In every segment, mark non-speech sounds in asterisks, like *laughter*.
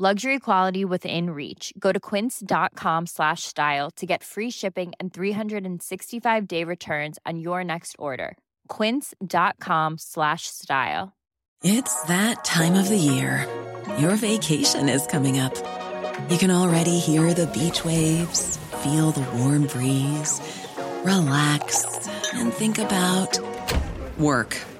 Luxury quality within reach. Go to quince.com slash style to get free shipping and 365 day returns on your next order. Quince.com slash style. It's that time of the year. Your vacation is coming up. You can already hear the beach waves, feel the warm breeze, relax, and think about work.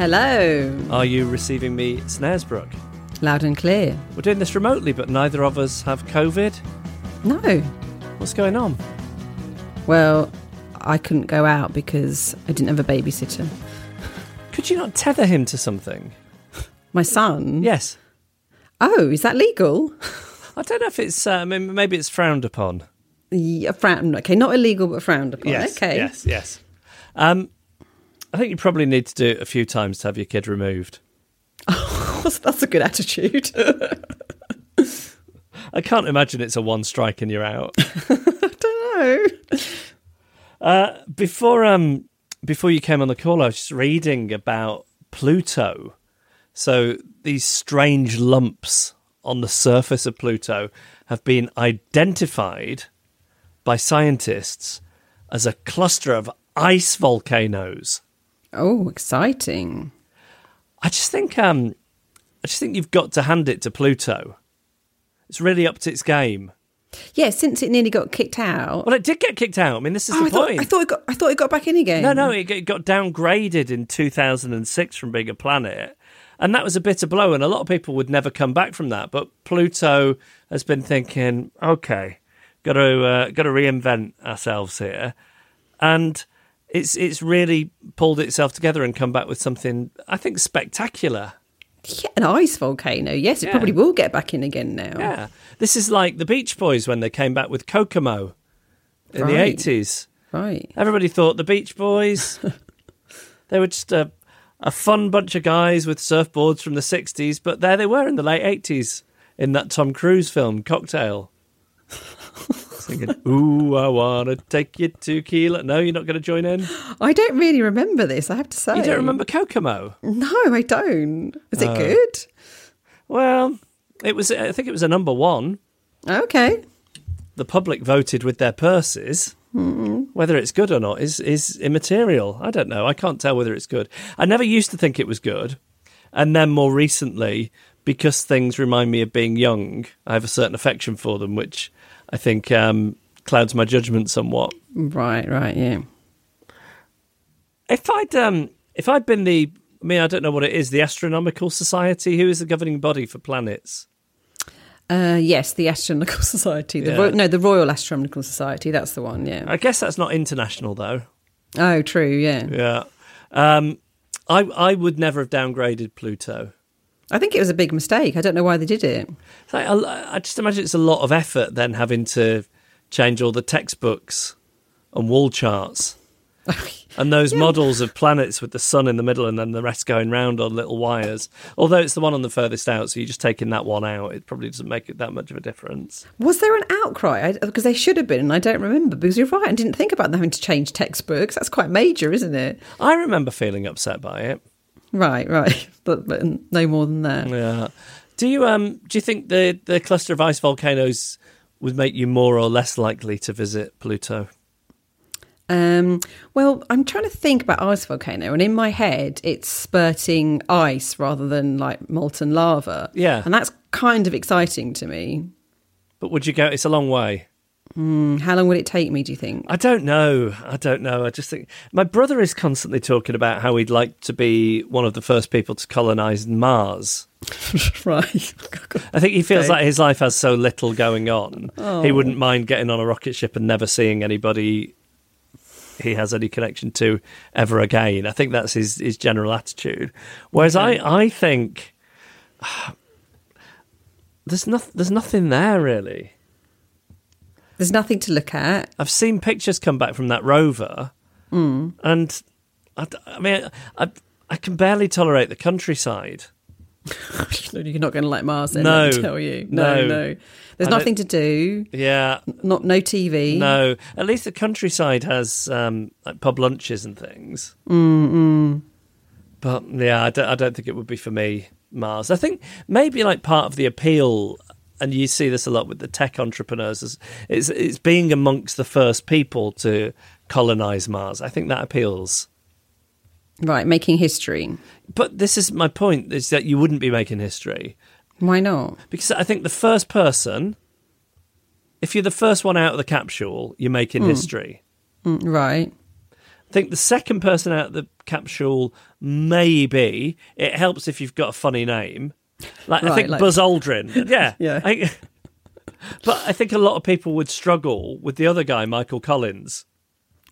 Hello! Are you receiving me, Snaresbrook? Loud and clear. We're doing this remotely, but neither of us have COVID. No. What's going on? Well, I couldn't go out because I didn't have a babysitter. Could you not tether him to something? My son? Yes. Oh, is that legal? I don't know if it's, uh, I mean, maybe it's frowned upon. Yeah, frowned. Okay, not illegal, but frowned upon. Yes. okay. Yes, yes. Um, I think you probably need to do it a few times to have your kid removed. *laughs* That's, that's a good attitude. *laughs* I can't imagine it's a one strike and you're out. *laughs* I don't know. Uh, before um before you came on the call, I was just reading about Pluto. So these strange lumps on the surface of Pluto have been identified by scientists as a cluster of ice volcanoes. Oh, exciting. I just think um I just think you've got to hand it to Pluto. It's really upped its game. Yeah, since it nearly got kicked out. Well, it did get kicked out. I mean, this is oh, the I thought, point. I thought it got. I thought it got back in again. No, no, it it got downgraded in 2006 from being a planet. And that was a bitter blow, and a lot of people would never come back from that. But Pluto has been thinking, okay, got to uh, got to reinvent ourselves here, and it's it's really pulled itself together and come back with something I think spectacular. Yeah, an ice volcano. Yes, it Yeah. probably will get back in again now. Yeah, this is like the Beach Boys when they came back with Kokomo in the 80s. Right. Everybody thought the Beach Boys, *laughs* they were just a, a fun bunch of guys with surfboards from the 60s, but there they were in the late 80s in that Tom Cruise film, Cocktail. Singing, Ooh, I want to take you to Keela. No, you're not going to join in? I don't really remember this. I have to say. You don't remember Kokomo? No, I don't. Is Oh. it good? Well, it was. I think it was a number one. Okay. The public voted with their purses. Mm-hmm. Whether it's good or not is is immaterial. I don't know. I can't tell whether it's good. I never used to think it was good, and then more recently, because things remind me of being young, I have a certain affection for them, which I think um, clouds my judgment somewhat. Right, right, yeah. If I'd um, if I'd been the, I mean, I don't know what it is, the Astronomical Society, who is the governing body for planets? Uh, yes, the Astronomical *laughs* Society. The Yeah. Ro- no, the Royal Astronomical Society. That's the one. Yeah. I guess that's not international though. Oh, true. Yeah. Yeah. Um, I I would never have downgraded Pluto. I think it was a big mistake. I don't know why they did it. Like, I, I just imagine it's a lot of effort then having to change all the textbooks and wall charts *laughs* and those models of planets with the sun in the middle and then the rest going round on little wires. Although it's the one on the furthest out, so you're just taking that one out. It probably doesn't make it that much of a difference. Was there an outcry? Because they should have been, and I don't remember. Because you're right, I didn't think about them having to change textbooks. That's quite major, isn't it? I remember feeling upset by it. Right, right. *laughs* But, but no more than that. Yeah. Do you um do you think the the cluster of ice volcanoes would make you more or less likely to visit Pluto? Um, well, I'm trying to think about ice volcano, and in my head, it's spurting ice rather than like molten lava. Yeah. and that's kind of exciting to me. But would you go? It's a long way. Hmm, how long would it take me? Do you think? I don't know. I don't know. I just think my brother is constantly talking about how he'd like to be one of the first people to colonize Mars. *laughs* right. I think he feels Okay. like his life has so little going on. He oh. wouldn't mind getting on a rocket ship and never seeing anybody he has any connection to ever again. I think that's his, his general attitude. Whereas I, I think *sighs* there's no, there's nothing there really. There's nothing to look at. I've seen pictures come back from that rover, and I mean, I, I can barely tolerate the countryside. *laughs* You're not going to like Mars, then. No. Tell you. No, No. no. There's I don't- nothing to do. Yeah, Not no TV. no. At least the countryside has um, like pub lunches and things. mm But yeah, I don't, I don't think it would be for me. Mars. I think maybe like part of the appeal, and you see this a lot with the tech entrepreneurs, it's, it's being amongst the first people to colonize Mars. I think that appeals. Right, making history. But this is my point: is that you wouldn't be making history Why not? because I think the first person, if you're the first one out of the capsule, you're making history. Mm, right. I think the second person out of the capsule, maybe it helps if you've got a funny name. Like I think like- Buzz Aldrin, *laughs* yeah, Yeah. I- but I think a lot of people would struggle with the other guy, Michael Collins.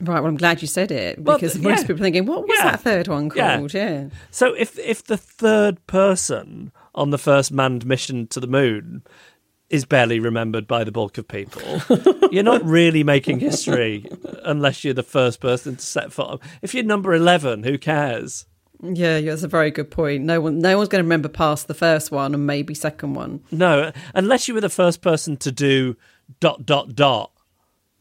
Right, well, I'm glad you said it Well, because th- most people are thinking, what was Yeah. that third one called? Yeah. So if if the third person on the first manned mission to the moon is barely remembered by the bulk of people, *laughs* you're not really making history unless you're the first person to set foot. If you're number eleven, who cares? Yeah, that's a very good point. No one, no one's going to remember past the first one and maybe second one. No, unless you were the first person to do dot dot dot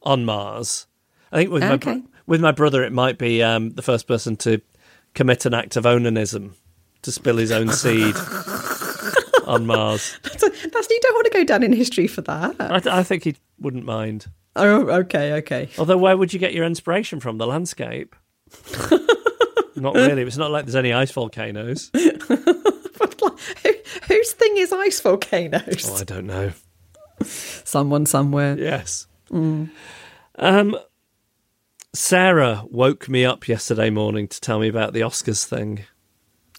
on Mars. I think with my Okay. bro- with my brother, it might be um, the first person to commit an act of onanism to spill his own seed *laughs* on Mars. That's, that's you don't want to go down in history for that. I, I think he wouldn't mind. Oh, okay, okay. Although, where would you get your inspiration from? The landscape. *laughs* not *laughs* really. It's not like there's any ice volcanoes. *laughs* Who, whose thing is ice volcanoes? Oh, I don't know. Someone somewhere. Yes. Um, Sarah woke me up yesterday morning to tell me about the Oscars thing.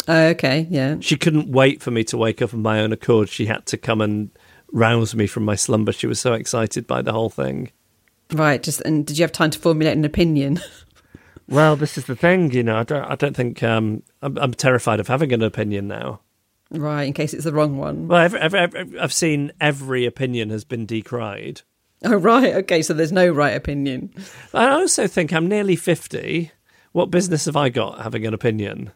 Oh, okay, yeah. She couldn't wait for me to wake up of my own accord. She had to come and rouse me from my slumber. She was so excited by the whole thing. Right. Just and did you have time to formulate an opinion? *laughs* Well, this is the thing, you know. I don't. I don't think. Um, I'm, I'm terrified of having an opinion now. right, in case it's the wrong one. Well, every, I've seen every opinion has been decried. Oh, right. Okay, so there's no right opinion. I also think I'm nearly fifty. What business have I got having an opinion?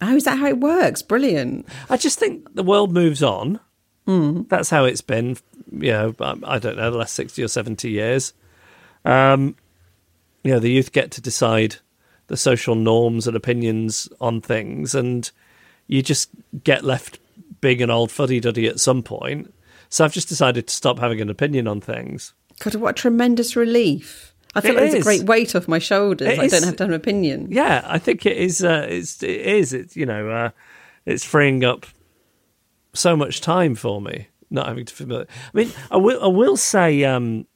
Oh, is that how it works? Brilliant. I just think the world moves on. Mm. That's how it's been. You know, I don't know the last sixty or seventy years. Um, you know, the youth get to decide the social norms and opinions on things, and you just get left being an old fuddy duddy at some point. So I've just decided to stop having an opinion on things. God, what a tremendous relief. I feel It like there's a great weight off my shoulders. It I don't have to have an opinion. Yeah, I think it is. Uh, it's it is. It's you know, uh, it's freeing up so much time for me not having to familiar. I mean, I will. I will say um,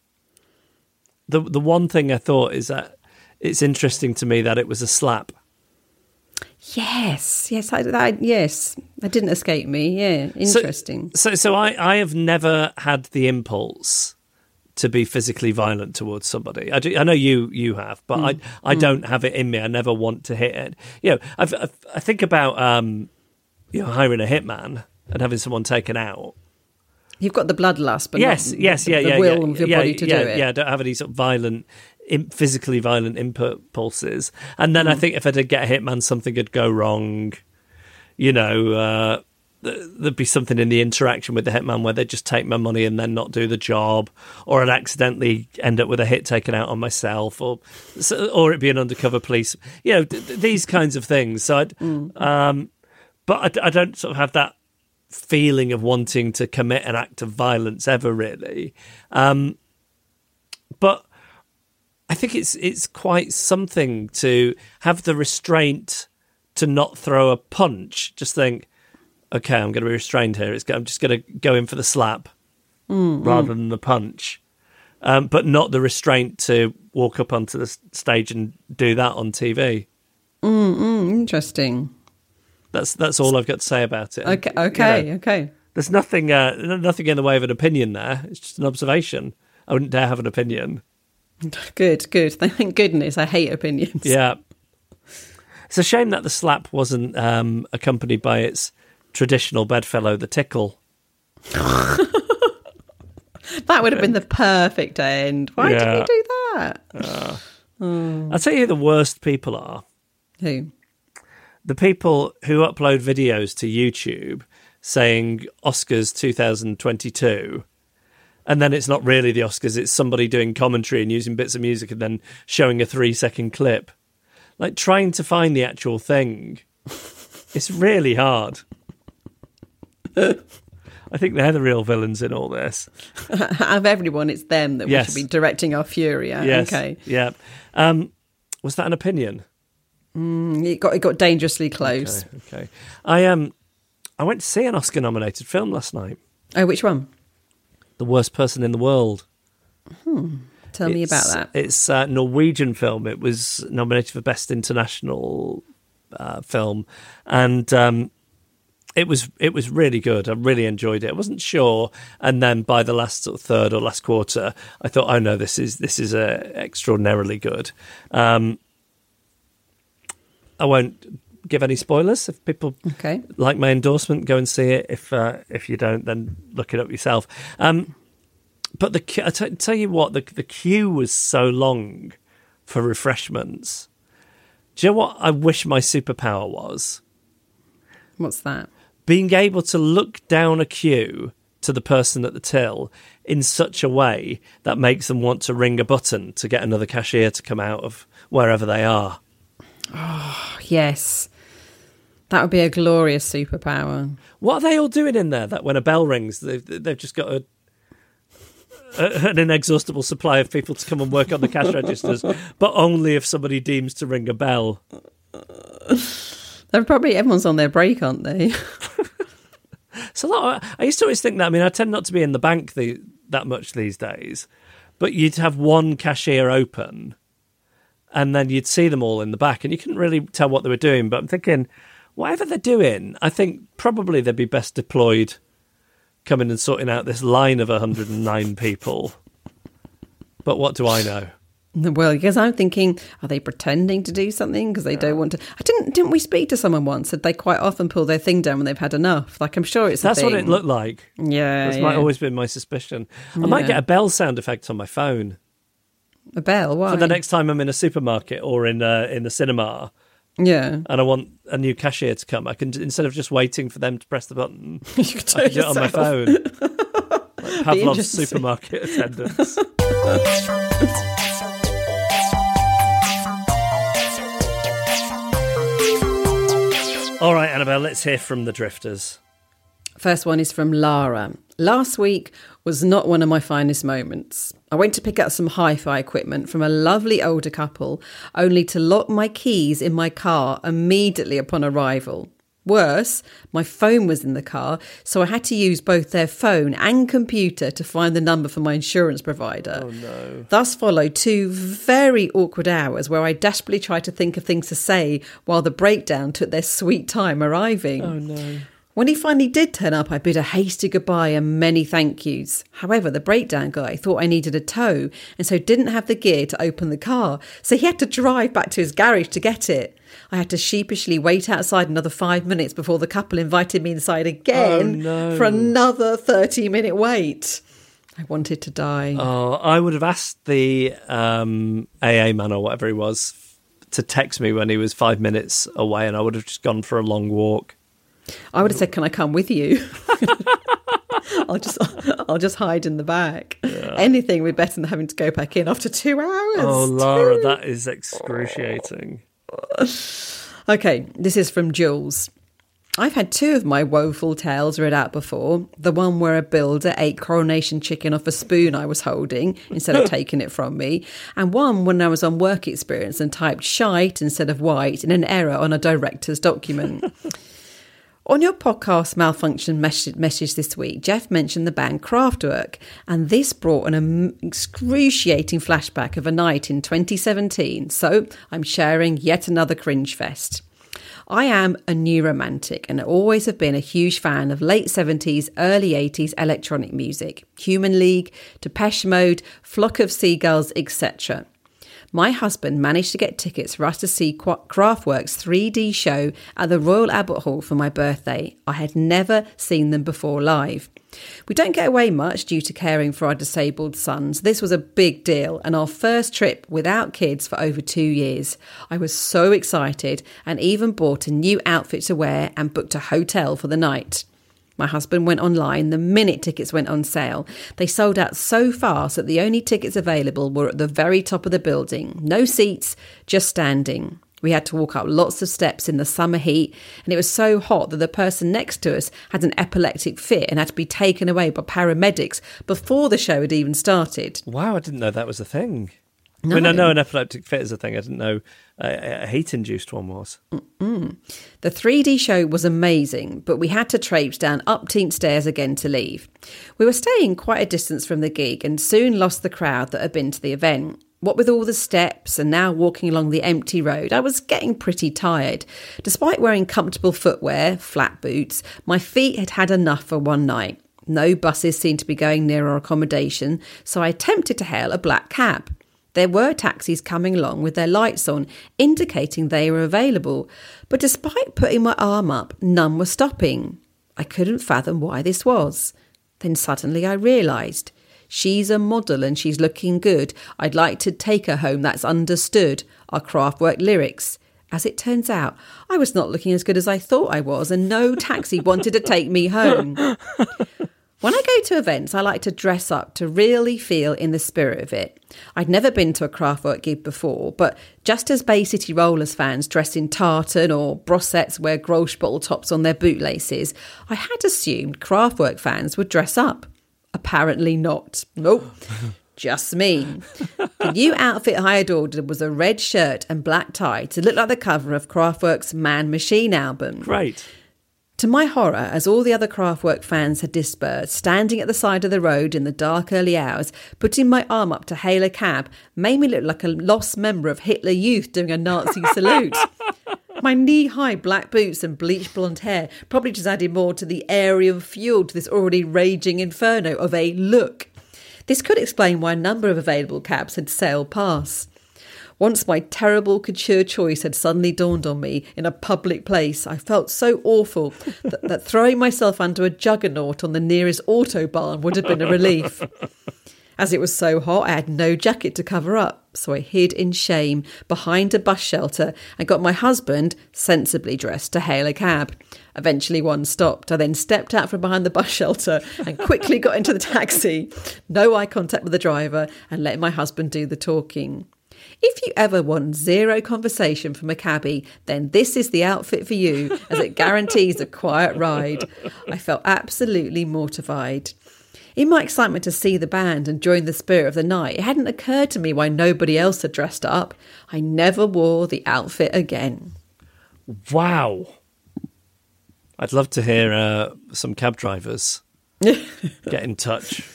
the the one thing I thought is that it's interesting to me that it was a slap. Yes, yes, I, that, yes. That didn't escape me. Yeah, interesting. So, so I I have never had the impulse to be physically violent towards somebody. I, do, I know you you have, but I I don't have it in me. I never want to hit it. You know, I've, I've, I think about um, you know, hiring a hitman and having someone taken out. You've got the bloodlust, but yes, not yes, the, yeah, the yeah, will yeah, of your yeah, body to yeah, do it. Yeah, I don't have any sort of violent, physically violent input pulses. And then I think if I did get a hitman, something could go wrong. You know, uh, th- there'd be something in the interaction with the hitman where they'd just take my money and then not do the job, or I'd accidentally end up with a hit taken out on myself, or so- or it'd be an undercover police. You know, th- th- these kinds of things. So, I'd, um, but I, I don't sort of have that feeling of wanting to commit an act of violence ever really. Um, but I think it's it's quite something to have the restraint to not throw a punch. Just think, okay, I'm going to be restrained here. It's, I'm just going to go in for the slap rather than the punch, um, but not the restraint to walk up onto the stage and do that on TV. Interesting. That's that's all I've got to say about it. Okay, You know, okay, okay. there's nothing uh, nothing in the way of an opinion there. It's just an observation. I wouldn't dare have an opinion. *laughs* Good, good. *laughs* Thank goodness. I hate opinions. Yeah. It's a shame that the slap wasn't um, accompanied by its traditional bedfellow, the tickle. *laughs* That would have been the perfect end. Why did Yeah. we do that? I'll tell you who the worst people are. Who? The people who upload videos to YouTube saying Oscars 2022, and then it's not really the Oscars, it's somebody doing commentary and using bits of music and then showing a three second clip. Like trying to find the actual thing. It's really hard. *laughs* I think they're the real villains in all this. Out *laughs* of everyone, it's them that Yes. we should be directing our fury at. Yes. Okay. Yeah. Um, was that an opinion? It got it got dangerously close. Okay. okay. I um, I went to see an Oscar-nominated film last night. Oh, which one? The worst person in the world. Hmm. Tell me about that. It's a Norwegian film. It was nominated for best international uh, film, and um, it was it was really good. I really enjoyed it. I wasn't sure, and then by the last sort of third or last quarter, I thought, oh no, this is this is uh, extraordinarily good. Um, I won't give any spoilers if people Okay. like my endorsement, go and see it. If uh, if you don't, then look it up yourself. Um, but the I t- tell you what, the the queue was so long for refreshments. Do you know what I wish my superpower was? What's that? Being able to look down a queue to the person at the till in such a way that makes them want to ring a button to get another cashier to come out of wherever they are. Oh, yes. That would be a glorious superpower. What are they all doing in there? That when a bell rings, they've, they've just got a, a, an inexhaustible supply of people to come and work on the cash registers, but only if somebody deems to ring a bell. They're probably everyone's on their break, aren't they? *laughs* It's a lot. Of, I used to always think that. I mean, I tend not to be in the bank the, that much these days, but you'd have one cashier open, and then you'd see them all in the back, and you couldn't really tell what they were doing. But I'm thinking, whatever they're doing, I think probably they'd be best deployed coming and sorting out this line of 109 *laughs* people. But what do I know? Well, because I'm thinking, are they pretending to do something because they don't want to? I didn't. Didn't we speak to someone once? That they quite often pull their thing down when they've had enough. Like I'm sure it's. That's what it looked like. Yeah, That's yeah. might always been my suspicion. I might get a bell sound effect on my phone a bell. Why? for the next time I'm in a supermarket or in a, in the cinema. Yeah, and I want a new cashier to come, I can instead of just waiting for them to press the button, *laughs* you could do I can do it on my phone. *laughs* Like Pavlov's supermarket attendants. *laughs* All right, Annabelle, let's hear from the drifters. First one is from Lara. Last week was not one of my finest moments. I went to pick up some hi fi equipment from a lovely older couple, only to lock my keys in my car immediately upon arrival. Worse, my phone was in the car, so I had to use both their phone and computer to find the number for my insurance provider. Oh no. Thus followed two very awkward hours where I desperately tried to think of things to say while the breakdown took their sweet time arriving. Oh no. When he finally did turn up, I bid a hasty goodbye and many thank yous. However, the breakdown guy thought I needed a tow and so didn't have the gear to open the car, so he had to drive back to his garage to get it. I had to sheepishly wait outside another five minutes before the couple invited me inside again Oh, no. for another 30 minute wait. I wanted to die. Oh, I would have asked the um, AA man or whatever he was to text me when he was five minutes away, and I would have just gone for a long walk. I would have said, "Can I come with you?" *laughs* I'll just, I'll just hide in the back. Anything would be better than having to go back in after two hours. Oh, Lara, that is excruciating. *sighs* Okay, this is from Jules. I've had two of my woeful tales read out before. The one where a builder ate coronation chicken off a spoon I was holding *laughs* instead of taking it from me, and one when I was on work experience and typed shite instead of white in an error on a director's document. *laughs* On your podcast malfunction message this week, Jeff mentioned the band Kraftwerk, and this brought an excruciating flashback of a night in 2017. So I'm sharing yet another cringe fest. I am a new romantic and always have been a huge fan of late 70s, early 80s electronic music, Human League, Depeche Mode, Flock of Seagulls, etc my husband managed to get tickets for us to see Kraftwerk's 3D show at the Royal Albert Hall for my birthday. I had never seen them before live. We don't get away much due to caring for our disabled sons. This was a big deal and our first trip without kids for over two years. I was so excited and even bought a new outfit to wear and booked a hotel for the night. My husband went online the minute tickets went on sale. They sold out so fast that the only tickets available were at the very top of the building. No seats, just standing. We had to walk up lots of steps in the summer heat, and it was so hot that the person next to us had an epileptic fit and had to be taken away by paramedics before the show had even started. Wow, I didn't know that was a thing. No. I mean, I know an epileptic fit is a thing. I didn't know a heat induced one was. Mm-mm. The 3D show was amazing, but we had to traipse down upteenth stairs again to leave. We were staying quite a distance from the gig and soon lost the crowd that had been to the event. What with all the steps and now walking along the empty road, I was getting pretty tired. Despite wearing comfortable footwear, flat boots, my feet had had enough for one night. No buses seemed to be going near our accommodation, so I attempted to hail a black cab. There were taxis coming along with their lights on, indicating they were available, but despite putting my arm up, none were stopping. I couldn't fathom why this was. Then suddenly I realised. She's a model and she's looking good. I'd like to take her home, that's understood. Our Kraftwerk lyrics. As it turns out, I was not looking as good as I thought I was, and no taxi wanted to take me home. When I go to events, I like to dress up to really feel in the spirit of it. I'd never been to a Kraftwerk gig before, but just as Bay City Rollers fans dress in tartan or Brossettes wear Grolsch bottle tops on their bootlaces, I had assumed Kraftwerk fans would dress up. Apparently not. Nope. *laughs* Just me. the new outfit I had ordered was a red shirt and black tie to look like the cover of Kraftwerk's Man Machine album. Great. To my horror, as all the other Kraftwerk fans had dispersed, standing at the side of the road in the dark early hours, putting my arm up to hail a cab made me look like a lost member of Hitler Youth doing a Nazi *laughs* salute. My knee high black boots and bleached blonde hair probably just added more to the aerial fuel to this already raging inferno of a look. This could explain why a number of available cabs had sailed past. Once my terrible couture choice had suddenly dawned on me in a public place, I felt so awful *laughs* that, that throwing myself under a juggernaut on the nearest autobahn would have been a relief. As it was so hot, I had no jacket to cover up, so I hid in shame behind a bus shelter and got my husband, sensibly dressed, to hail a cab. Eventually, one stopped. I then stepped out from behind the bus shelter and quickly got into the taxi. No eye contact with the driver and let my husband do the talking. If you ever want zero conversation from a cabbie, then this is the outfit for you, as it guarantees a quiet ride. I felt absolutely mortified. In my excitement to see the band and join the spirit of the night, it hadn't occurred to me why nobody else had dressed up. I never wore the outfit again. Wow. I'd love to hear uh, some cab drivers *laughs* get in touch.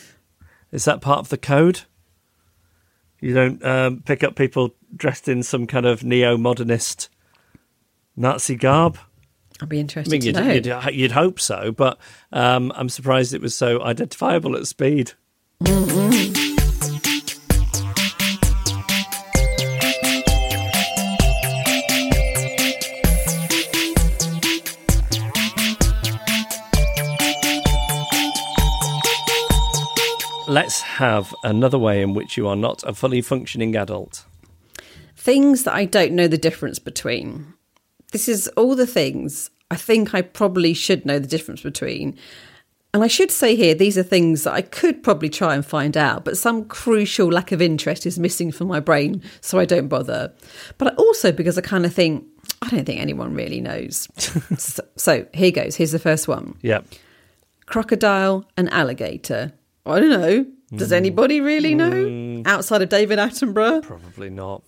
Is that part of the code? You don't um, pick up people dressed in some kind of neo-modernist Nazi garb. I'd be interested I mean, you'd, you'd, you'd, hope so, but um, I'm surprised it was so identifiable at speed. *laughs* let's have another way in which you are not a fully functioning adult. Things that I don't know the difference between. This is all the things I think I probably should know the difference between. And I should say here, these are things that I could probably try and find out, but some crucial lack of interest is missing from my brain, so I don't bother. But also because I kind of think, I don't think anyone really knows. *laughs* so, so here goes. Here's the first one Yeah. crocodile and alligator. I don't know. Does hmm. anybody really know hmm. outside of David Attenborough? Probably not.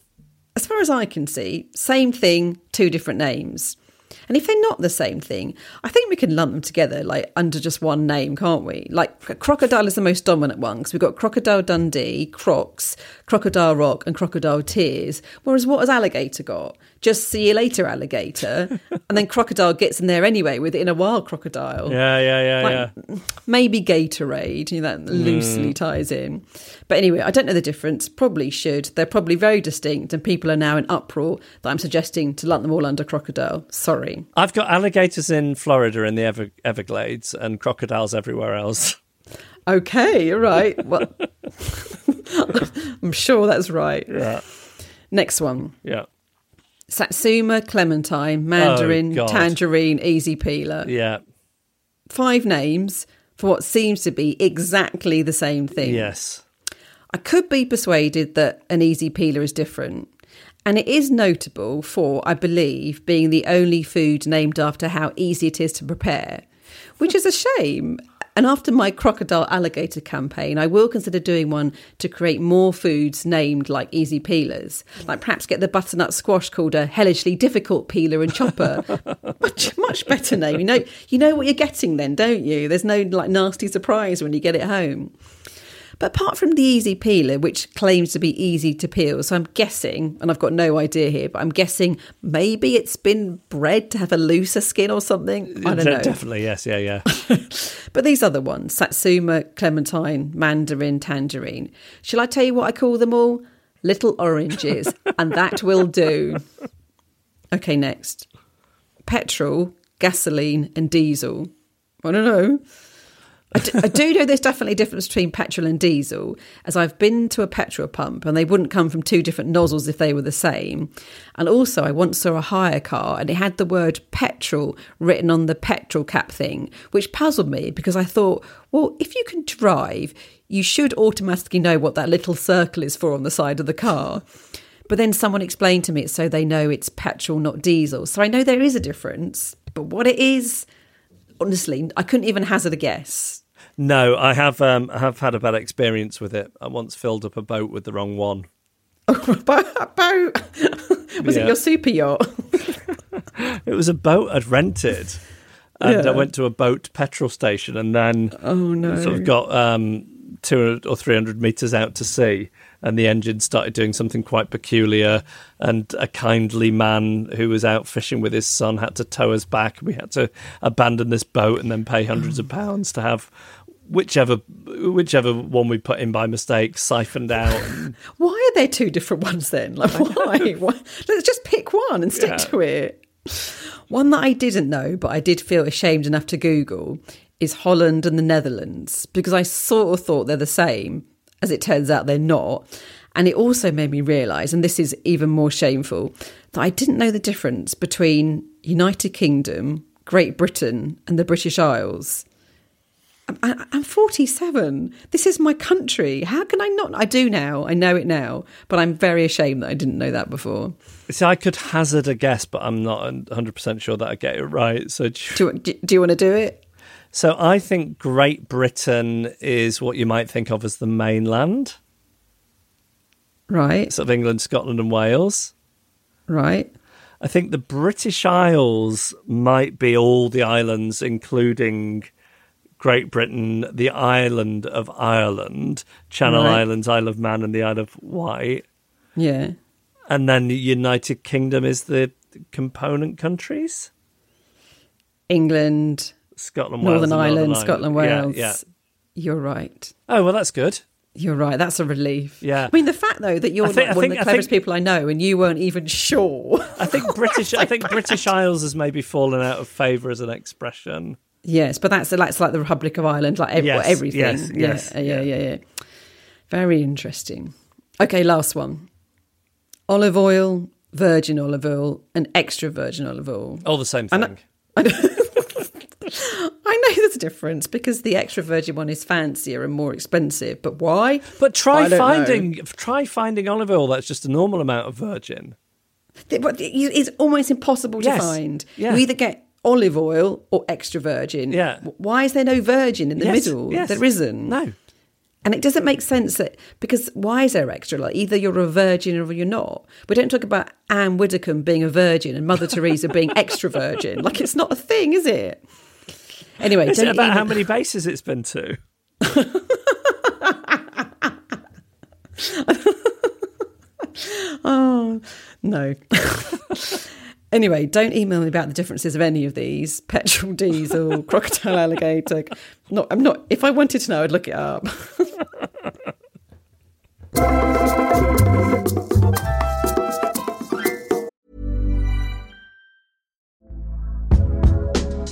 As far as I can see, same thing, two different names. And if they're not the same thing, I think we can lump them together like under just one name, can't we? Like crocodile is the most dominant one because we've got Crocodile Dundee, Crocs, Crocodile Rock, and Crocodile Tears. Whereas what has alligator got? Just see you later, alligator. *laughs* and then crocodile gets in there anyway with in a wild crocodile. Yeah, yeah, yeah, Like, yeah. maybe Gatorade, you know, that hmm. loosely ties in. But anyway, I don't know the difference. Probably should. They're probably very distinct, and people are now in uproar that I'm suggesting to lump them all under crocodile. Sorry. I've got alligators in Florida in the Ever- Everglades and crocodiles everywhere else. *laughs* Okay, all right. Well, *laughs* *laughs* I'm sure that's right. Yeah. Next one Yeah. Satsuma, Clementine, oh, Mandarin, God. Tangerine, Easy Peeler. Yeah. Five names for what seems to be exactly the same thing. Yes. I could be persuaded that an easy peeler is different. And it is notable for, I believe, being the only food named after how easy it is to prepare, which is a shame. And after my crocodile alligator campaign, I will consider doing one to create more foods named like easy peelers. Like perhaps get the butternut squash called a hellishly difficult peeler and chopper. *laughs* much much better name. You know you know what you're getting then, don't you? There's no like nasty surprise when you get it home. But apart from the easy peeler, which claims to be easy to peel, so I'm guessing, and I've got no idea here, but I'm guessing maybe it's been bred to have a looser skin or something. I don't know. Definitely, yes, yeah, yeah. *laughs* But these other ones, Satsuma, Clementine, Mandarin, Tangerine, shall I tell you what I call them all? Little oranges, *laughs* and that will do. Okay, next. Petrol, gasoline, and diesel. I don't know. I do, know there's definitely a difference between petrol and diesel, as I've been to a petrol pump and they wouldn't come from two different nozzles if they were the same. And also, I once saw a hire car and it had the word petrol written on the petrol cap thing, which puzzled me because I thought, well, if you can drive, you should automatically know what that little circle is for on the side of the car. But then someone explained to me so they know it's petrol, not diesel. So I know there is a difference, but what it is, honestly, I couldn't even hazard a guess. No, I have um, I have had a bad experience with it. I once filled up a boat with the wrong one. *laughs* boat, boat. *laughs* Was Yeah. it your super yacht? *laughs* It was a boat I'd rented. And Yeah. I went to a boat petrol station and then Oh no! sort of got um, 200 or 300 metres out to sea. And the engine started doing something quite peculiar. And a kindly man who was out fishing with his son had to tow us back. We had to abandon this boat and then pay hundreds of pounds to have whichever whichever one we put in by mistake siphoned out. And *laughs* Why are there two different ones then? Like why? why? Let's just pick one and stick Yeah. to it. One that I didn't know, but I did feel ashamed enough to Google is Holland and the Netherlands because I sort of thought they're the same. As it turns out, they're not. And it also made me realise, and this is even more shameful, that I didn't know the difference between United Kingdom, Great Britain, and the British Isles. I, I'm 47. This is my country. How can I not? I do now. I know it now, but I'm very ashamed that I didn't know that before. See, I could hazard a guess, but I'm not 100% sure that I get it right. So, Do you, do, do you want to do it? so I think Great Britain is what you might think of as the mainland, Right, sort of England, Scotland, and Wales. right. I think the British Isles might be all the islands, including Great Britain, the island of Ireland, Channel Right. Islands, Isle of Man, and the Isle of Wight. Yeah. And then the United Kingdom is the component countries England, Scotland, Wales, Northern and Ireland, Scotland, Wales. Yeah, You're right. Oh, well, that's good. You're right. That's a relief. Yeah. I mean, the fact though that you're think- one think- of the cleverest think- people I know, and you weren't even sure. I think *laughs* British. I think British Isles has maybe fallen out of favour as an expression. Yes, but that's that's like the Republic of Ireland, like ev- Yes, everything. yes, yeah, yes, yeah, yeah. yeah, yeah. Very interesting. Okay, last one. Olive oil, virgin olive oil, and extra virgin olive oil. All the same I thing. know- *laughs* I know there's a difference because the extra virgin one is fancier and more expensive. But why? But try I don't know. finding try finding olive oil that's just a normal amount of virgin. But It's almost impossible to Yes. find. Yeah. You either get olive oil or extra virgin. Yeah. Why is there no virgin in the Yes, middle? yes. There isn't. No. And it doesn't make sense that because why is there extra? Like either you're a virgin or you're not. We don't talk about Anne Widdecombe being a virgin and Mother Teresa being *laughs* extra virgin. Like it's not a thing, is it? Anyway, Is it about even- how many bases it's been to? *laughs* Oh, no. *laughs* anyway, don't email me about the differences of any of these *laughs* petrol, diesel, *laughs* crocodile, alligator. Not, I'm not. If I wanted to know, I'd look it up. *laughs*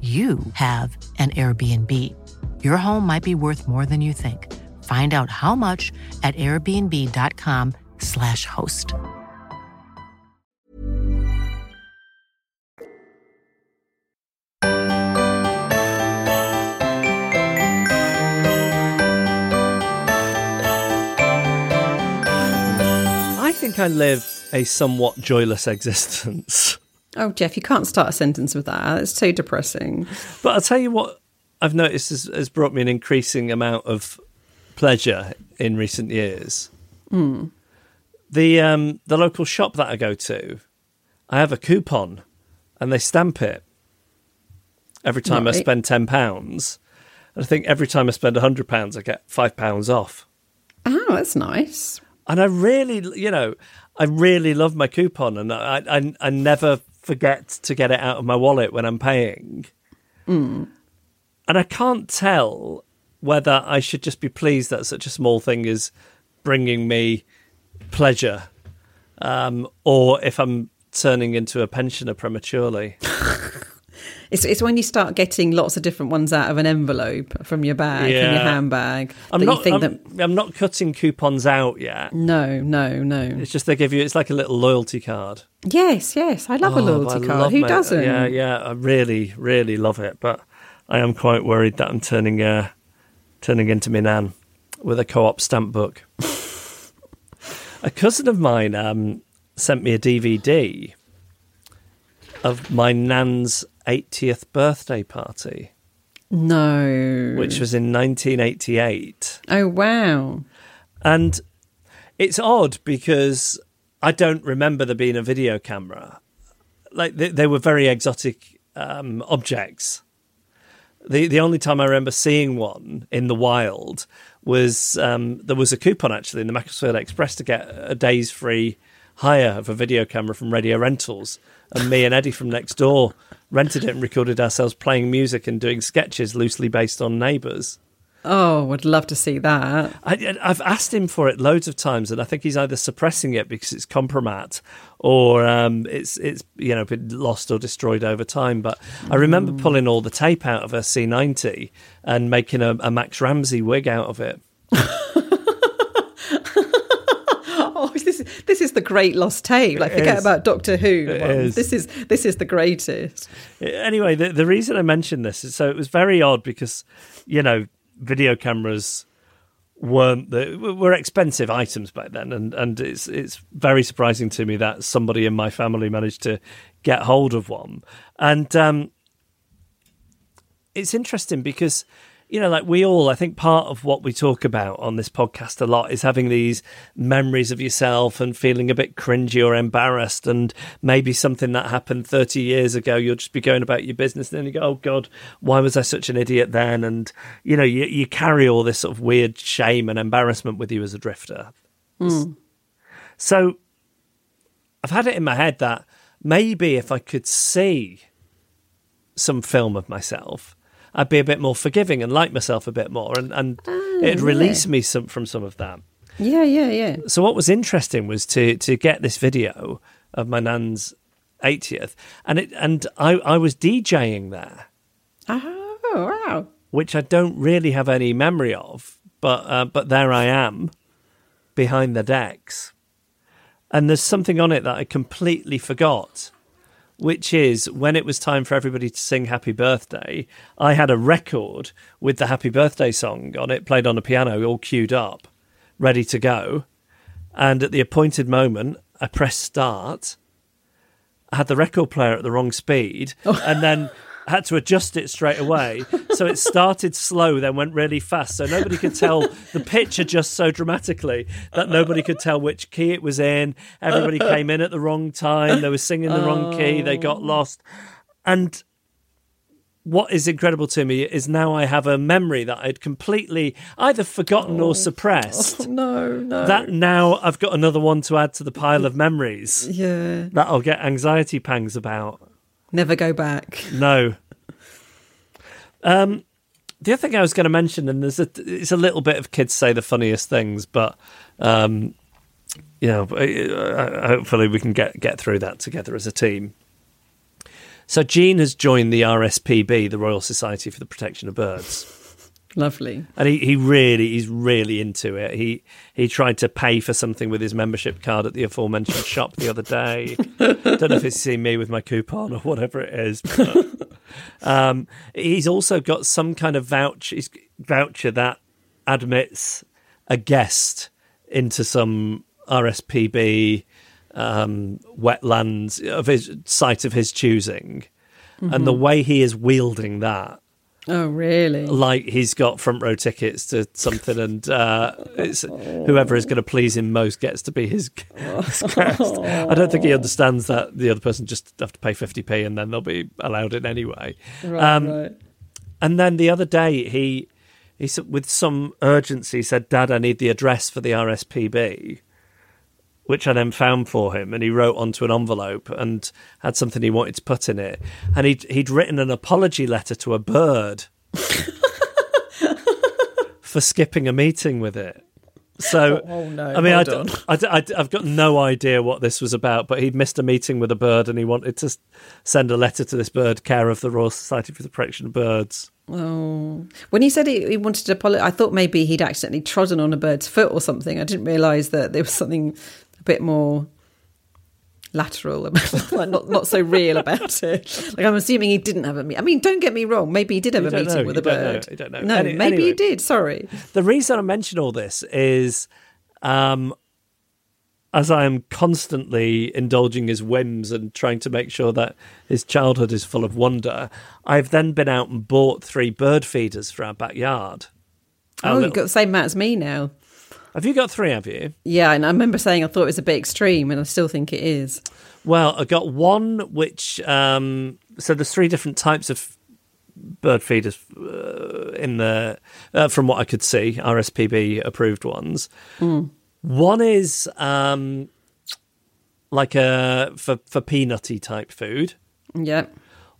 you have an Airbnb. Your home might be worth more than you think. Find out how much at airbnb.com/slash host. I think I live a somewhat joyless existence. Oh, Jeff, you can't start a sentence with that. It's too depressing. But I'll tell you what I've noticed has, has brought me an increasing amount of pleasure in recent years. The um, the local shop that I go to, I have a coupon, and they stamp it every time I spend ten pounds. And I think every time I spend hundred pounds, I get five pounds off. Oh, that's nice. And I really, you know, I really love my coupon, and I, I, I never forget to get it out of my wallet when I'm paying. And I can't tell whether I should just be pleased that such a small thing is bringing me pleasure, um, or if I'm turning into a pensioner prematurely. *laughs* It's, it's when you start getting lots of different ones out of an envelope from your bag, from your handbag. I'm not. think I'm, that I'm not cutting coupons out yet. no, no, no. It's just they give you. It's like a little loyalty card. Yes, yes. I love a Oh, loyalty card. Who my- doesn't? Yeah, yeah. I really, really love it. But I am quite worried that I'm turning, uh, turning into my nan with a co-op stamp book. a cousin of mine um, sent me a DVD of my nan's 80th birthday party, No. which was in 1988. Oh wow. And it's odd because I don't remember there being a video camera. Like they, they were very exotic um, objects. The the only time I remember seeing one in the wild was um, there was a coupon actually in the Macclesfield Express to get a day's free hire of a video camera from Radio Rentals, and me and Eddie from next door rented it and recorded ourselves playing music and doing sketches loosely based on Neighbours. Oh, would love to see that. I, I've asked him for it loads of times, and I think he's either suppressing it because it's compromat, or um, it's it's you know been lost or destroyed over time. But I remember pulling all the tape out of a C90 and making a, a Max Ramsey wig out of it. *laughs* Oh, this is the great lost tape. Like forget about Doctor Who. This is this is the greatest. Anyway, the, the reason I mentioned this is so it was very odd because you know video cameras weren't the were expensive items back then, and and it's it's very surprising to me that somebody in my family managed to get hold of one, and um, it's interesting because you know like we all i think part of what we talk about on this podcast a lot is having these memories of yourself and feeling a bit cringy or embarrassed. And maybe something that happened 30 years ago you'll just be going about your business and then you go oh god why was i such an idiot then? And you know you, you carry all this sort of weird shame and embarrassment with you as a drifter. Hmm. So i've had it in my head that maybe if i could see some film of myself, I'd be a bit more forgiving and like myself a bit more, and, and it'd release me some, from some of that. Yeah, yeah, yeah. So what was interesting was to to get this video of my nan's 80th, and it and I, I was DJing there, Oh, wow. which I don't really have any memory of, but uh, but there I am behind the decks, and there's something on it that I completely forgot. Which is when it was time for everybody to sing happy birthday, I had a record with the happy birthday song on it, played on a piano, all queued up, ready to go. And at the appointed moment, I pressed start. I had the record player at the wrong speed, oh. and then had to adjust it straight away. So it started slow, then went really fast. So nobody could tell the pitch adjusts so dramatically that nobody could tell which key it was in. Everybody came in at the wrong time. They were singing the wrong key. They got oh. lost. And what is incredible to me is now I have a memory that I'd completely either forgotten or oh. suppressed. Oh, no, no. That now I've got another one to add to the pile of memories yeah. that I'll get anxiety pangs about. Never go back. No. Um, the other thing I was going to mention, and there's a, it's a little bit of kids say the funniest things, but um, you know, hopefully we can get get through that together as a team. So Jean has joined the RSPB, the Royal Society for the Protection of Birds. Lovely. and he, he really he's really into it. He he tried to pay for something with his membership card at the aforementioned shop the other day. *laughs* Don't know if he's seen me with my coupon or whatever it is. But, um, he's also got some kind of voucher voucher that admits a guest into some RSPB um, wetlands of his site of his choosing, and the way he is wielding that Oh, really? like he's got front row tickets to something, and uh, it's whoever is going to please him most gets to be his, his *laughs* guest. I don't think he understands that the other person just have to pay fifty p and then they'll be allowed in anyway. Right, Um, right. And then the other day, he he with some urgency said, "Dad, I need the address for the RSPB." Which I then found for him, and he wrote onto an envelope and had something he wanted to put in it. And he'd he'd written an apology letter to a bird *laughs* for skipping a meeting with it. So, Oh, oh no, I mean, I, hold d- on. I d- I d- I've got no idea what this was about, but he'd missed a meeting with a bird and he wanted to send a letter to this bird, care of the Royal Society for the Protection of Birds. Oh, when he said he, he wanted to apologize, I thought maybe he'd accidentally trodden on a bird's foot or something. I didn't realise that there was something a bit more lateral about, *laughs* like not not so real about it. *laughs* Like I'm assuming he didn't have a meeting. I mean, don't get me wrong. Maybe he did have You a meeting know, with a know, bird. you don't know. No, Any- maybe anyway. he did. Sorry. The reason I mention all this is um, as I am constantly indulging his whims and trying to make sure that his childhood is full of wonder, I've then been out and bought three bird feeders for our backyard. Our Oh, little- you've got the same amount as me now. Have you got three, have you? Yeah, and I remember saying I thought it was a bit extreme, and I still think it is. Well, I got one which um, so there's three different types of bird feeders uh, in the uh, from what I could see, RSPB approved ones. One is um, like a for for peanutty type food. Yeah.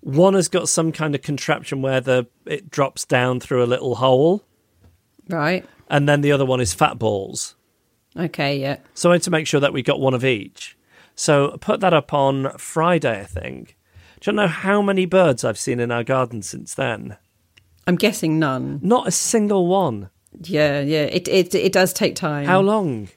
One has got some kind of contraption where the it drops down through a little hole, Right. And then the other one is fat balls. Okay. Yeah. So I had to make sure that we got one of each. So I put that up on Friday, I think. Do you know how many birds I've seen in our garden since then? I'm guessing none. Not a single one. Yeah. Yeah. It it it does take time. How long?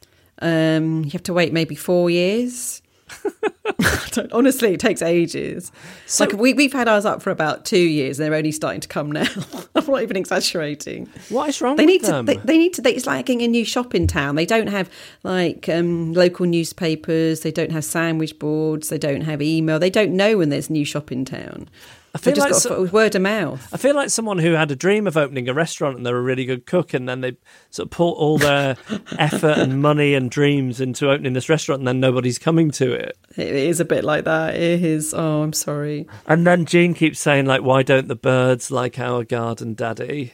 Um, you have to wait maybe four years. *laughs* Honestly, it takes ages. So- like we we've had ours up for about two years, and they're only starting to come now. *laughs* I'm not even exaggerating. What is wrong They with need them? to. They, they need to. They, it's like getting a new shop in town. They don't have like um, local newspapers. They don't have sandwich boards. They don't have email. They don't know when there's new shop in town. I feel like got so- to word of mouth. I feel like someone who had a dream of opening a restaurant and they're a really good cook, and then they sort of put all their *laughs* effort and money and dreams into opening this restaurant, and then nobody's coming to it. It is a bit like that. It is. Oh, I'm sorry. And then Jean keeps saying, like, why don't the birds like our garden, Daddy?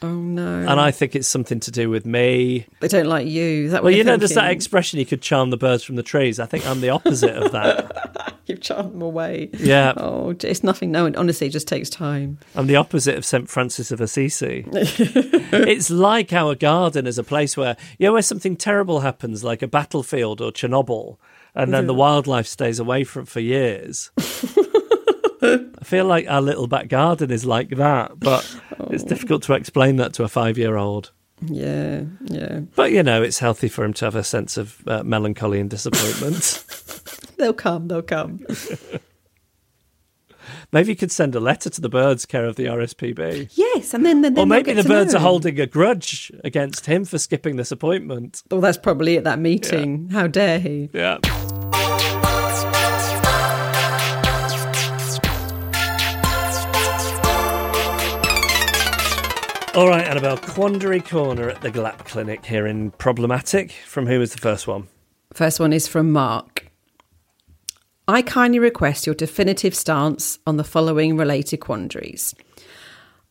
Oh no. And I think it's something to do with me. they don't like you. Is that what Well, you know, there's that expression, you could charm the birds from the trees. I think I'm the opposite of that. *laughs* You've charmed them away. Yeah. *laughs* Oh, it's nothing. No, honestly, it just takes time. I'm the opposite of St. Francis of Assisi. *laughs* it's like our garden is a place where, you know, where something terrible happens, like a battlefield or Chernobyl, and then the wildlife stays away from for years. *laughs* I feel like our little back garden is like that, but it's difficult to explain that to a five year old. Yeah, yeah. But, you know, it's healthy for him to have a sense of uh, melancholy and disappointment. They'll come. They'll come. *laughs* maybe you could send a letter to the birds, care of the RSPB. Yes, and then then, then Or maybe the birds know are holding a grudge against him for skipping this appointment. Well, that's probably at that meeting. How dare he? Yeah. All right, Annabelle, Quandary Corner at the GLAP Clinic here in Problematic. From who was the first one? First one is from Mark. I kindly request your definitive stance on the following related quandaries.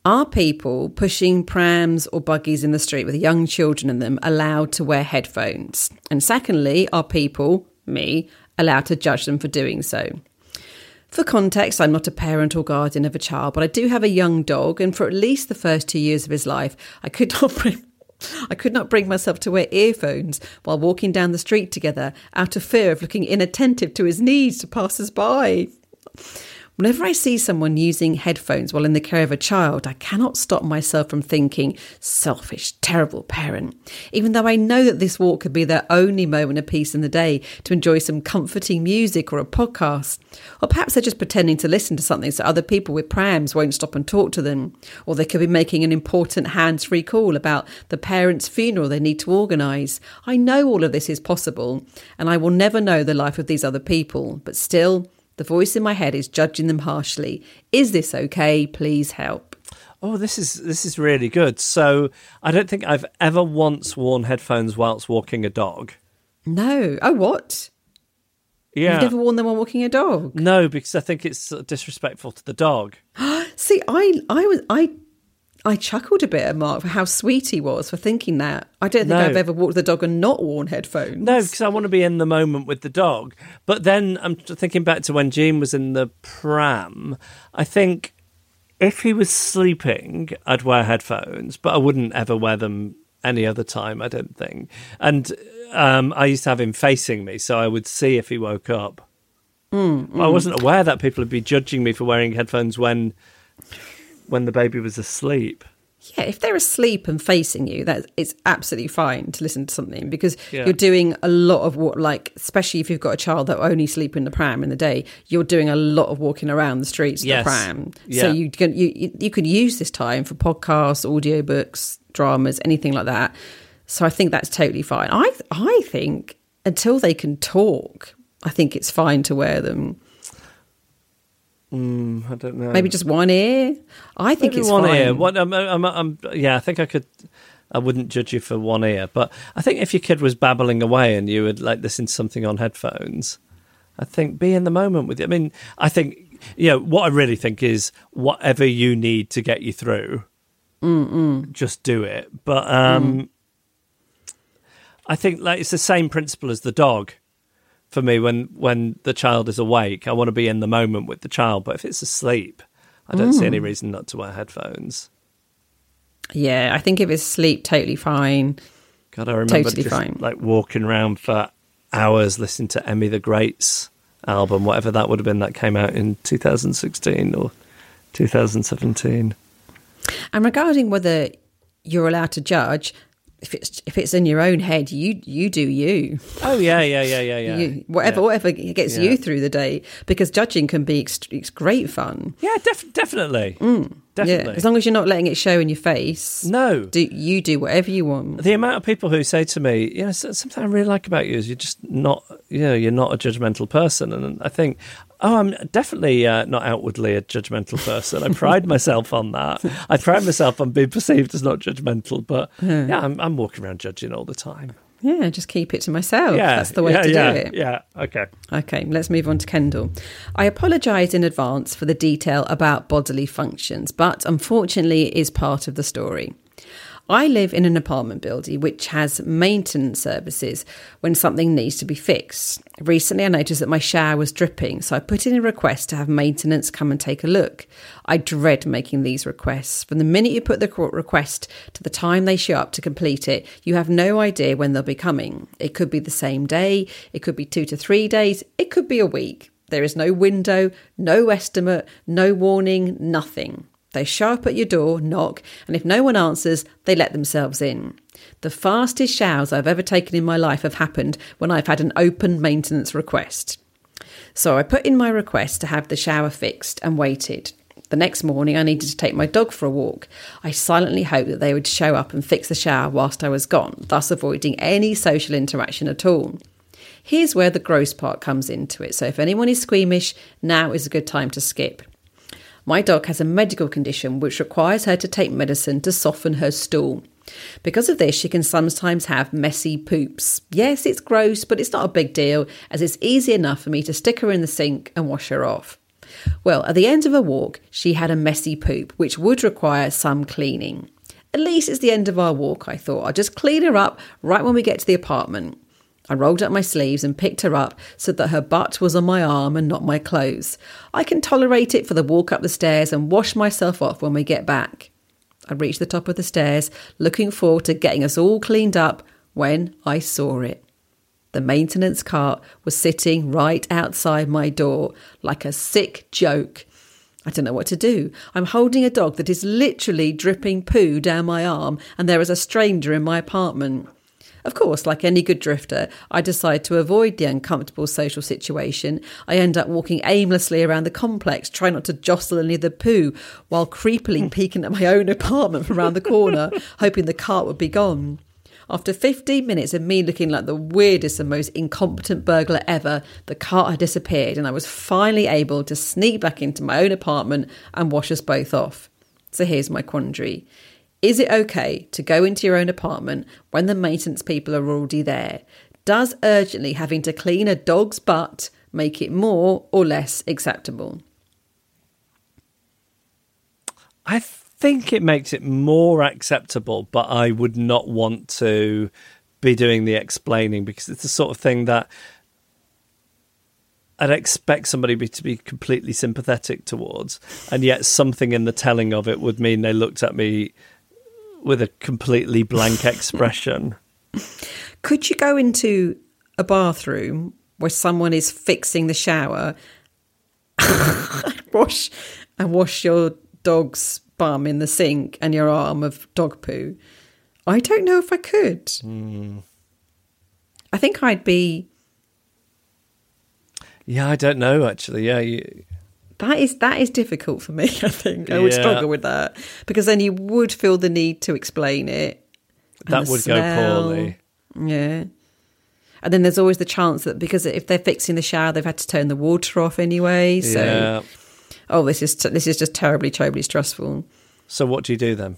Are people pushing prams or buggies in the street with young children in them allowed to wear headphones? And secondly, are people, me, allowed to judge them for doing so? For context, I'm not a parent or guardian of a child, but I do have a young dog, and for at least the first two years of his life, I could *laughs* not bring I could not bring myself to wear earphones while walking down the street together out of fear of looking inattentive to his needs to passers by. Whenever I see someone using headphones while in the care of a child, I cannot stop myself from thinking, selfish, terrible parent. Even though I know that this walk could be their only moment of peace in the day to enjoy some comforting music or a podcast. Or perhaps they're just pretending to listen to something so other people with prams won't stop and talk to them. Or they could be making an important hands free call about the parent's funeral they need to organise. I know all of this is possible, and I will never know the life of these other people, but still, the voice in my head is judging them harshly. Is this okay? Please help. Oh, this is this is really good. So, I don't think I've ever once worn headphones whilst walking a dog. No. Oh, what? Yeah. You've never worn them while walking a dog? No, because I think it's disrespectful to the dog. *gasps* See, I, I was, I, I chuckled a bit at Mark for how sweet he was for thinking that. I don't think No. I've ever walked the dog and not worn headphones. No, because I want to be in the moment with the dog. But then I'm thinking back to when Jean was in the pram. I think if he was sleeping, I'd wear headphones, but I wouldn't ever wear them any other time, I don't think. And um, I used to have him facing me, so I would see if he woke up. Mm, I wasn't aware that people would be judging me for wearing headphones when when the baby was asleep. Yeah, if they're asleep and facing you, that it's absolutely fine to listen to something because Yeah. you're doing a lot of what, like, especially if you've got a child that only sleep in the pram in the day, you're doing a lot of walking around the streets Yes. the pram. Yeah. So you can you you- you could use this time for podcasts, audiobooks, dramas, anything like that. So I think that's totally fine. I I think until they can talk, I think it's fine to wear them. I don't know. Maybe just one ear. I think Maybe it's one fine. ear. What, um, um, um, yeah, I think I could. I wouldn't judge you for one ear, but I think if your kid was babbling away and you would like listen to something on headphones, I think be in the moment with it. I mean, I think you know what I really think is whatever you need to get you through, just do it. But um, I think like it's the same principle as the dog. For me, when when the child is awake, I want to be in the moment with the child. But if it's asleep, I don't see any mm. reason not to wear headphones. Yeah, I think if it's sleep, totally fine. God, I remember Totally just fine. like walking around for hours listening to Emmy the Great's album, whatever that would have been, that came out in 2016 or 2017. And regarding whether you're allowed to judge, if it's if it's in your own head, you you do you. Oh yeah, yeah, yeah, yeah, yeah. you whatever yeah. whatever gets Yeah. you through the day, because judging can be ex- it's great fun. Yeah, def- definitely, mm, Yeah, definitely. as long as you're not letting it show in your face. no, do you do whatever you want? the amount of people who say to me, you know, something I really like about you is you're just not, you know, you're not a judgmental person. And I think, oh, I'm definitely uh, not outwardly a judgmental person. I pride *laughs* myself on that. I pride myself on being perceived as not judgmental. But yeah, I'm, I'm walking around judging all the time. Yeah, just keep it to myself. yeah, that's the way yeah, to yeah, do it. Yeah, okay. Okay, let's move on to Kendall. I apologise in advance for the detail about bodily functions, but unfortunately it is part of the story. I live in an apartment building which has maintenance services when something needs to be fixed. Recently, I noticed that my shower was dripping, so I put in a request to have maintenance come and take a look. I dread making these requests. From the minute you put the request to the time they show up to complete it, you have no idea when they'll be coming. It could be the same day, it could be two to three days, it could be a week. There is no window, no estimate, no warning, nothing. They show up at your door, knock, and if no one answers, they let themselves in. The fastest showers I've ever taken in my life have happened when I've had an open maintenance request. So I put in my request to have the shower fixed and waited. The next morning, I needed to take my dog for a walk. I silently hoped that they would show up and fix the shower whilst I was gone, thus avoiding any social interaction at all. Here's where the gross part comes into it. So if anyone is squeamish, now is a good time to skip. My dog has a medical condition which requires her to take medicine to soften her stool. Because of this, she can sometimes have messy poops. Yes, it's gross, but it's not a big deal, as it's easy enough for me to stick her in the sink and wash her off. Well, at the end of a walk, she had a messy poop, which would require some cleaning. At least it's the end of our walk, I thought. I'll just clean her up right when we get to the apartment. I rolled up my sleeves and picked her up so that her butt was on my arm and not my clothes. I can tolerate it for the walk up the stairs and wash myself off when we get back. I reached the top of the stairs, looking forward to getting us all cleaned up, when I saw it. The maintenance cart was sitting right outside my door, like a sick joke. I don't know what to do. I'm holding a dog that is literally dripping poo down my arm, and there is a stranger in my apartment. Of course, like any good drifter, I decide to avoid the uncomfortable social situation. I end up walking aimlessly around the complex, trying not to jostle any of the poo, while creepily hmm. peeking at my own apartment from around the corner, *laughs* hoping the cart would be gone. After 15 minutes of me looking like the weirdest and most incompetent burglar ever, the cart had disappeared and I was finally able to sneak back into my own apartment and wash us both off. So here's my quandary. Is it okay to go into your own apartment when the maintenance people are already there? Does urgently having to clean a dog's butt make it more or less acceptable? I think it makes it more acceptable, but I would not want to be doing the explaining because it's the sort of thing that I'd expect somebody to be completely sympathetic towards, and yet something in the telling of it would mean they looked at me with a completely blank *laughs* expression. Could you go into a bathroom where someone is fixing the shower, *laughs* wash and wash your dog's bum in the sink and your arm of dog poo? I don't know if I could. Mm. I think I'd be. Yeah, I don't know actually. Yeah, you, that is that is difficult for me. *laughs* I think I would yeah. struggle with that because then you would feel the need to explain it. That would smell. go poorly. Yeah. And then there's always the chance that because if they're fixing the shower, they've had to turn the water off anyway. So, yeah. oh, this is t- this is just terribly, terribly stressful. So, what do you do then?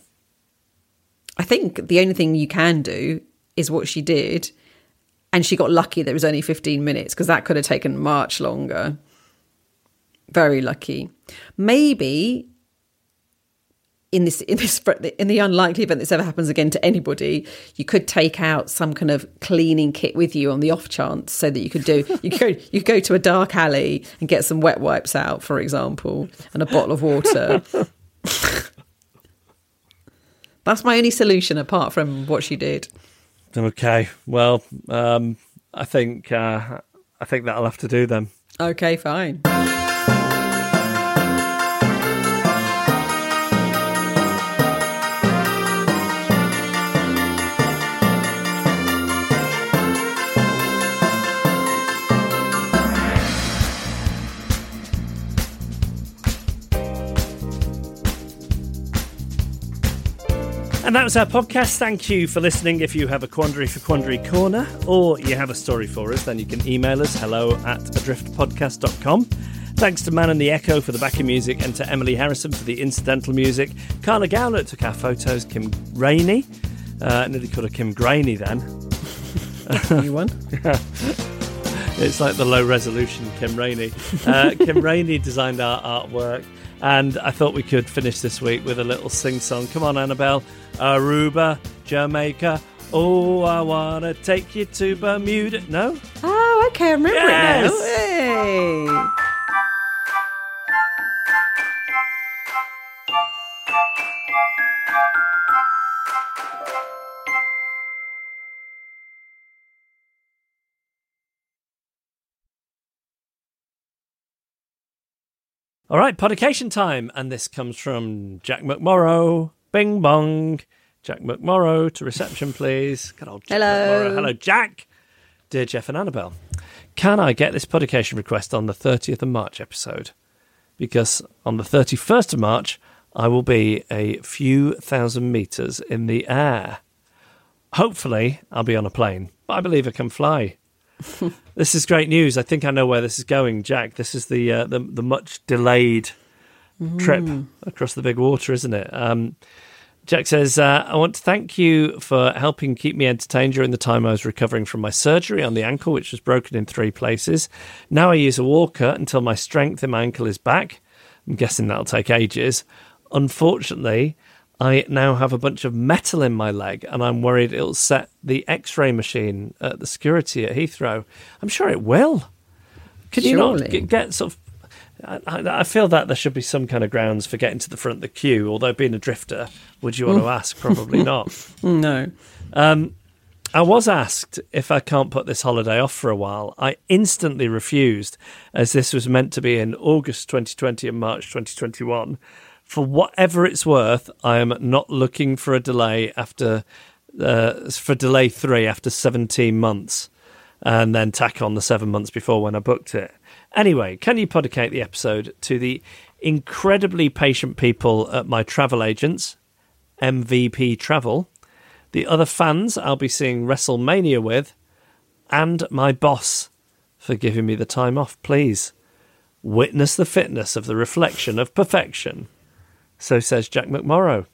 I think the only thing you can do is what she did, and she got lucky that it was only 15 minutes because that could have taken much longer. Very lucky. Maybe in this in this in the unlikely event this ever happens again to anybody, you could take out some kind of cleaning kit with you on the off chance, so that you could do you could go *laughs* you could go to a dark alley and get some wet wipes out, for example, and a bottle of water. *laughs* That's my only solution apart from what she did. Okay, well, um, I think uh, I think that'll have to do then. Okay, fine. And that was our podcast. Thank you for listening. If you have a quandary for Quandary Corner or you have a story for us, then you can email us hello at adriftpodcast.com. Thanks to Man and the Echo for the backing music and to Emily Harrison for the incidental music. Carla Gowlett took our photos. Kim Rainey. Uh, nearly called her Kim Grainy then. *laughs* New one? *laughs* It's like the low resolution Kim Rainey. Uh, Kim Rainey designed our artwork. And I thought we could finish this week with a little sing song. Come on, Annabelle. Aruba, Jamaica. Oh, I want to take you to Bermuda. No? Oh, okay, I remember Yes. it now. Hey. All right, podication time. And this comes from Jack McMorrow. Bing bong. Jack McMorrow to reception, please. Good old Jack Hello. McMorrow. Hello, Jack. Dear Jeff and Annabelle, can I get this podication request on the 30th of March episode? Because on the 31st of March, I will be a few thousand metres in the air. Hopefully, I'll be on a plane, but I believe I can fly. *laughs* this is great news. I think I know where this is going, Jack. This is the uh, the, the much delayed trip across the big water, isn't it? Um, Jack says, uh, I want to thank you for helping keep me entertained during the time I was recovering from my surgery on the ankle, which was broken in three places. Now I use a walker until my strength in my ankle is back. I'm guessing that'll take ages. Unfortunately, I now have a bunch of metal in my leg, and I'm worried it'll set the x ray machine at the security at Heathrow. I'm sure it will. Could you not get, get sort of I, I I feel that there should be some kind of grounds for getting to the front of the queue. Although being a drifter, would you want to mm. ask? Probably not. *laughs* No. Um, I was asked if I can't put this holiday off for a while. I instantly refused, as this was meant to be in August 2020 and March 2021. For whatever it's worth, I am not looking for a delay after uh, for delay three after 17 months, and then tack on the seven months before when I booked it. Anyway, can you podicate the episode to the incredibly patient people at my travel agents, MVP Travel? the other fans I'll be seeing WrestleMania with, and my boss for giving me the time off, please. Witness the fitness of the reflection of perfection. So says Jack McMorrow.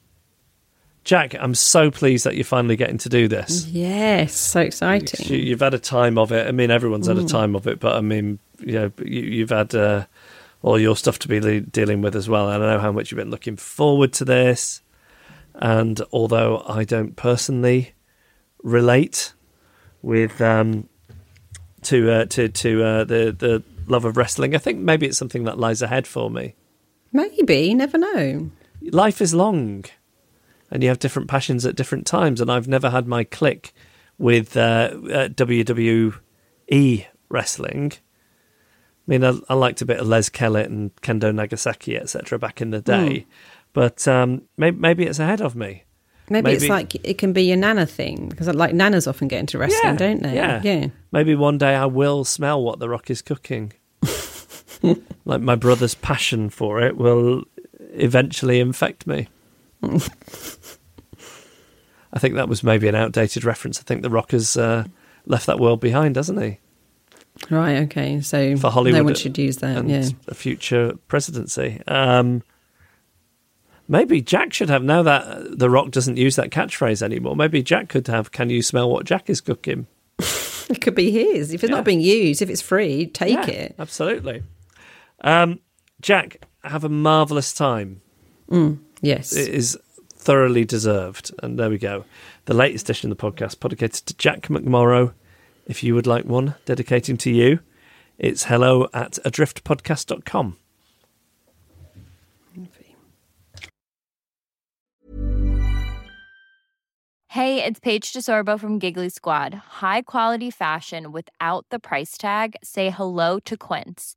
Jack, I'm so pleased that you're finally getting to do this. Yes, so exciting. You, you've had a time of it. I mean, everyone's had a time of it, but I mean, you know, you, you've had uh, all your stuff to be dealing with as well. I know how much you've been looking forward to this. And although I don't personally relate with um, to uh, to to uh, the the love of wrestling, I think maybe it's something that lies ahead for me. Maybe, never know. Life is long, and you have different passions at different times. And I've never had my click with uh, uh, WWE wrestling. I mean, I, I liked a bit of Les Kellett and Kendo Nagasaki, etc., back in the day, but um, maybe, maybe it's ahead of me. Maybe, it's like it can be your nana thing because like nanas often get into wrestling, Yeah, don't they? yeah. yeah. Maybe one day I will smell what The Rock is cooking. *laughs* like my brother's passion for it will eventually infect me. *laughs* I think that was maybe an outdated reference. I think The Rock has uh, left that world behind, hasn't he? Right. Okay. So For Hollywood no one should use that. Yeah. a future presidency. Um, maybe Jack should have now that The Rock doesn't use that catchphrase anymore. Maybe Jack could have. Can you smell what Jack is cooking? *laughs* It could be his if it's Yeah. not being used. If it's free, take Yeah, it. Absolutely. Um, Jack, have a marvellous time. Yes. It is thoroughly deserved. And there we go. The latest edition of the podcast, dedicated to Jack McMorrow. If you would like one dedicating to you, it's hello at adriftpodcast.com. Hey, it's Paige DeSorbo from Giggly Squad. High quality fashion without the price tag. Say hello to Quince.